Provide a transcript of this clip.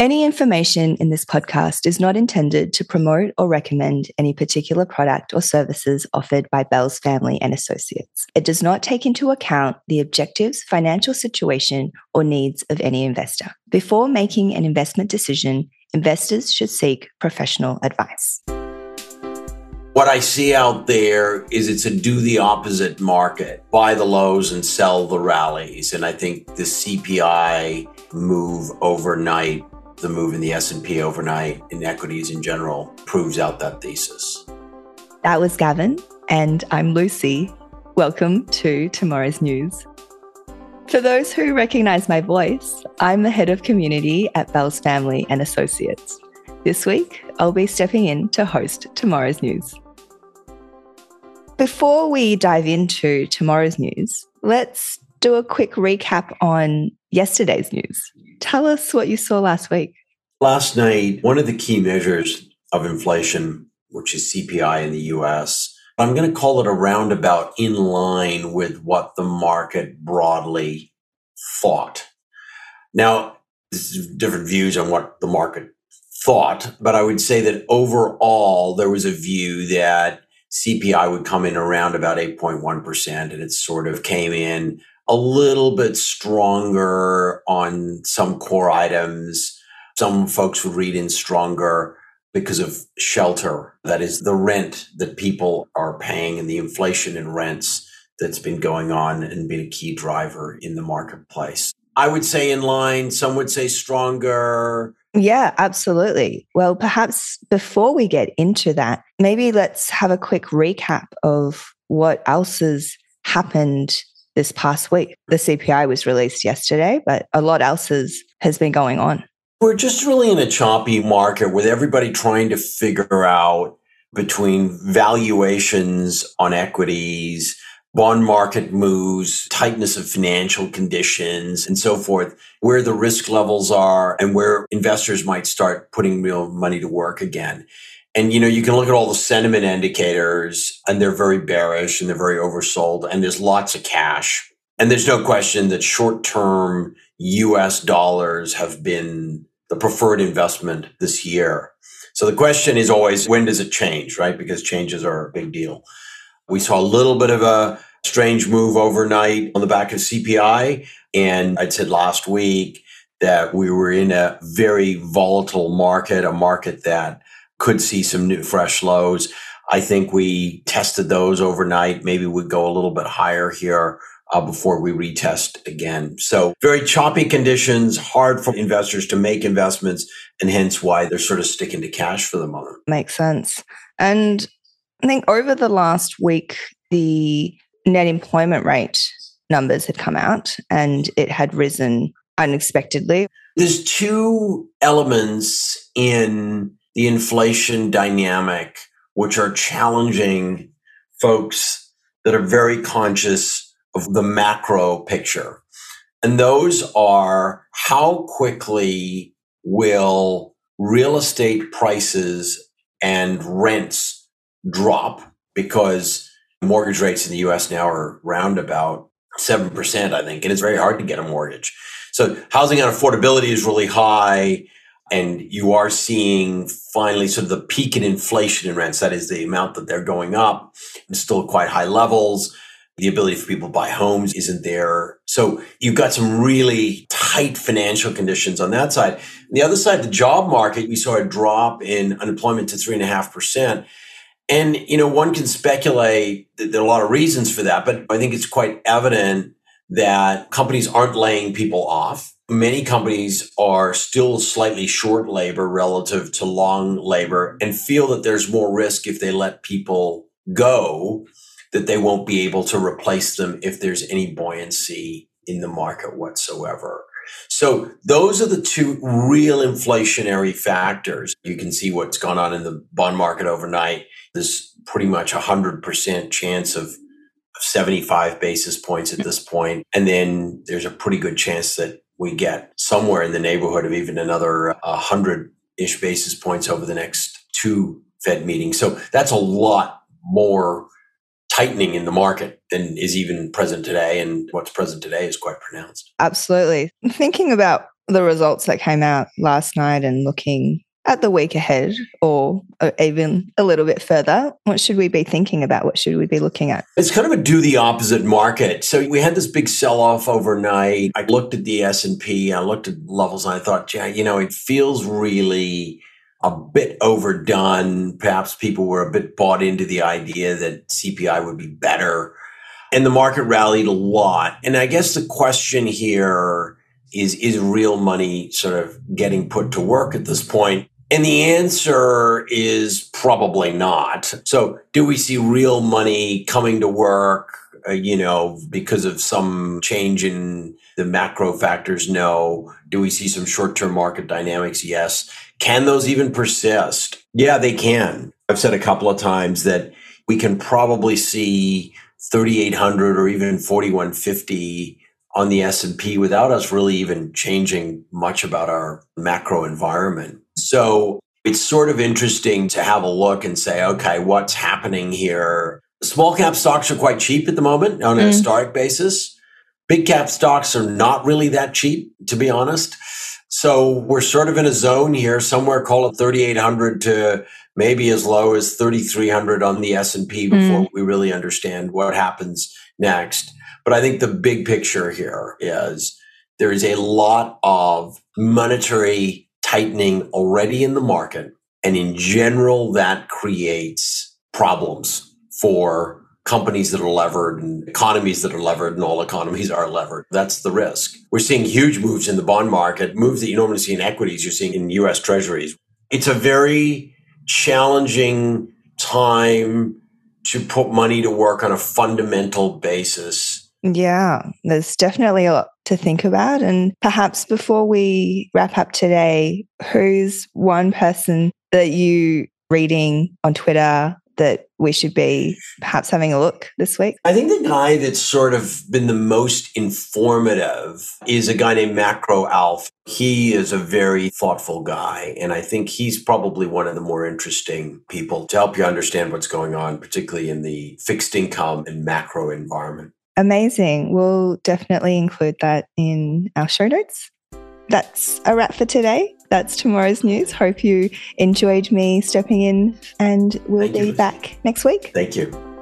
Any information in this podcast is not intended to promote or recommend any particular product or services offered by Bell's Family and Associates. It does not take into account the objectives, financial situation, or needs of any investor. Before making an investment decision, investors should seek professional advice. What I see out there is it's a do the opposite market, buy the lows and sell the rallies. And I think the CPI move overnight the move in the S&P overnight in equities in general proves out that thesis. That was Gavin and I'm Lucy. Welcome to tomorrow's news. For those who recognize my voice, I'm the head of community at Bell's Family and Associates. This week, I'll be stepping in to host tomorrow's news. Before we dive into tomorrow's news, let's do a quick recap on yesterday's news. Tell us what you saw last week. Last night, one of the key measures of inflation, which is CPI in the US, I'm going to call it a roundabout in line with what the market broadly thought. Now, there's different views on what the market thought, but I would say that overall, there was a view that CPI would come in around about 8.1%, and it sort of came in a little bit stronger on some core items. Some folks would read in stronger because of shelter. That is the rent that people are paying and the inflation in rents that's been going on and been a key driver in the marketplace. I would say in line, some would say stronger. Yeah, absolutely. Well, perhaps before we get into that, maybe let's have a quick recap of what else has happened this past week. The CPI was released yesterday, but a lot else has, has been going on. We're just really in a choppy market with everybody trying to figure out between valuations on equities, bond market moves, tightness of financial conditions, and so forth, where the risk levels are and where investors might start putting real money to work again. And you know, you can look at all the sentiment indicators and they're very bearish and they're very oversold and there's lots of cash. And there's no question that short-term US dollars have been the preferred investment this year. So the question is always when does it change, right? Because changes are a big deal. We saw a little bit of a strange move overnight on the back of CPI and I'd said last week that we were in a very volatile market, a market that could see some new fresh lows. I think we tested those overnight. Maybe we'd go a little bit higher here uh, before we retest again. So very choppy conditions, hard for investors to make investments, and hence why they're sort of sticking to cash for the moment. Makes sense. And I think over the last week, the net employment rate numbers had come out and it had risen unexpectedly. There's two elements in the inflation dynamic, which are challenging folks that are very conscious of the macro picture. And those are how quickly will real estate prices and rents drop because mortgage rates in the US now are around about 7%, I think, and it's very hard to get a mortgage. So housing and affordability is really high and you are seeing finally sort of the peak in inflation in rents. That is the amount that they're going up. It's still quite high levels. The ability for people to buy homes isn't there. So you've got some really tight financial conditions on that side. On the other side, the job market, we saw a drop in unemployment to three and a half percent. And, you know, one can speculate that there are a lot of reasons for that, but I think it's quite evident that companies aren't laying people off many companies are still slightly short labor relative to long labor and feel that there's more risk if they let people go that they won't be able to replace them if there's any buoyancy in the market whatsoever. So those are the two real inflationary factors. You can see what's gone on in the bond market overnight. There's pretty much a hundred percent chance of 75 basis points at this point. And then there's a pretty good chance that we get somewhere in the neighborhood of even another uh, 100 ish basis points over the next two Fed meetings. So that's a lot more tightening in the market than is even present today. And what's present today is quite pronounced. Absolutely. Thinking about the results that came out last night and looking at the week ahead or uh, even a little bit further what should we be thinking about? What should we be looking at? It's kind of a do the opposite market. So we had this big sell off overnight. I looked at the s&p i looked at levels and i thought yeah you know it feels really a bit overdone. Perhaps people were a bit bought into the idea that cpi would be better. And the market rallied a lot. And i guess the question here is is real money sort of getting put to work at this point and the answer is probably not. So, do we see real money coming to work, uh, you know, because of some change in the macro factors? No. Do we see some short term market dynamics? Yes. Can those even persist? Yeah, they can. I've said a couple of times that we can probably see 3800 or even 4150 on the S&P without us really even changing much about our macro environment. So it's sort of interesting to have a look and say, okay, what's happening here? Small cap stocks are quite cheap at the moment on a mm. historic basis. Big cap stocks are not really that cheap, to be honest. So we're sort of in a zone here, somewhere call it 3,800 to maybe as low as 3,300 on the S&P before mm. we really understand what happens next. But I think the big picture here is there is a lot of monetary tightening already in the market. And in general, that creates problems for companies that are levered and economies that are levered, and all economies are levered. That's the risk. We're seeing huge moves in the bond market, moves that you normally see in equities, you're seeing in US treasuries. It's a very challenging time to put money to work on a fundamental basis yeah, there's definitely a lot to think about. And perhaps before we wrap up today, who's one person that you reading on Twitter that we should be perhaps having a look this week? I think the guy that's sort of been the most informative is a guy named Macro Alf. He is a very thoughtful guy, and I think he's probably one of the more interesting people to help you understand what's going on, particularly in the fixed income and macro environment. Amazing. We'll definitely include that in our show notes. That's a wrap for today. That's tomorrow's news. Hope you enjoyed me stepping in, and we'll Thank be you. back next week. Thank you.